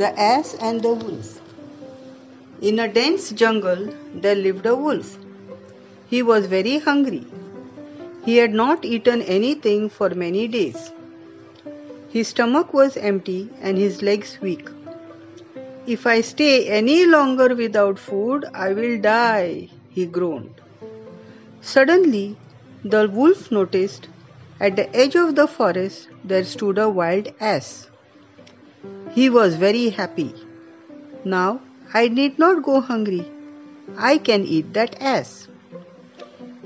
The Ass and the Wolf In a dense jungle there lived a wolf. He was very hungry. He had not eaten anything for many days. His stomach was empty and his legs weak. If I stay any longer without food, I will die, he groaned. Suddenly, the wolf noticed at the edge of the forest there stood a wild ass. He was very happy. Now I need not go hungry. I can eat that ass.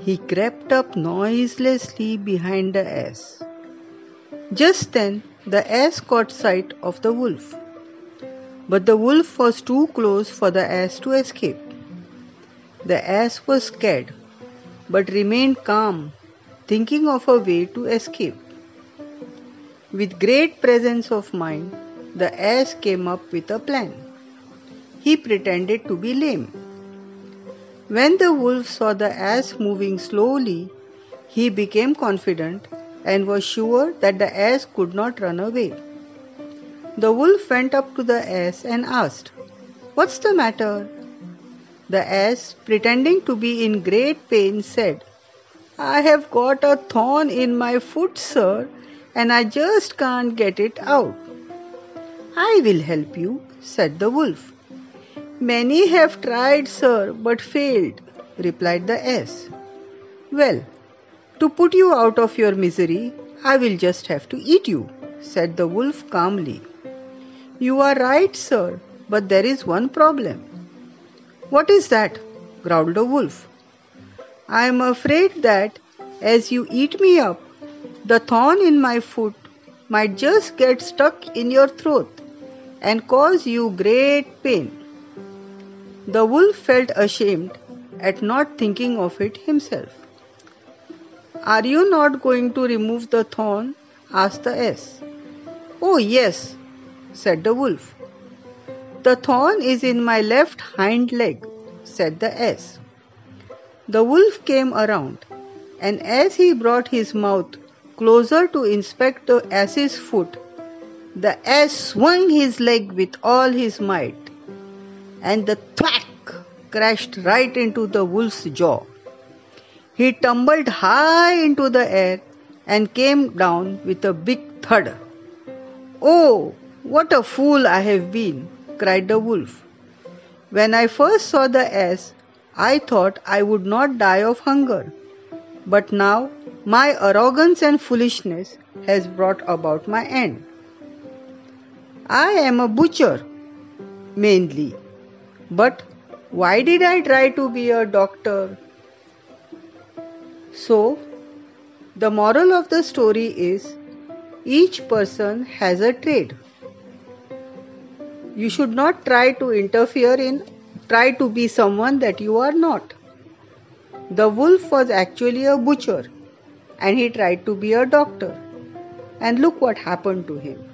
He crept up noiselessly behind the ass. Just then the ass caught sight of the wolf. But the wolf was too close for the ass to escape. The ass was scared, but remained calm, thinking of a way to escape. With great presence of mind, the ass came up with a plan. He pretended to be lame. When the wolf saw the ass moving slowly, he became confident and was sure that the ass could not run away. The wolf went up to the ass and asked, What's the matter? The ass, pretending to be in great pain, said, I have got a thorn in my foot, sir, and I just can't get it out. I will help you, said the wolf. Many have tried, sir, but failed, replied the ass. Well, to put you out of your misery, I will just have to eat you, said the wolf calmly. You are right, sir, but there is one problem. What is that? growled the wolf. I am afraid that as you eat me up, the thorn in my foot might just get stuck in your throat and cause you great pain. The wolf felt ashamed at not thinking of it himself. Are you not going to remove the thorn? asked the ass. Oh, yes, said the wolf. The thorn is in my left hind leg, said the ass. The wolf came around, and as he brought his mouth closer to inspect the ass's foot, the ass swung his leg with all his might, and the thwack crashed right into the wolf's jaw. He tumbled high into the air and came down with a big thud. Oh, what a fool I have been, cried the wolf. When I first saw the ass, I thought I would not die of hunger. But now my arrogance and foolishness has brought about my end. I am a butcher, mainly. But why did I try to be a doctor? So, the moral of the story is each person has a trade. You should not try to interfere in, try to be someone that you are not. The wolf was actually a butcher and he tried to be a doctor. And look what happened to him.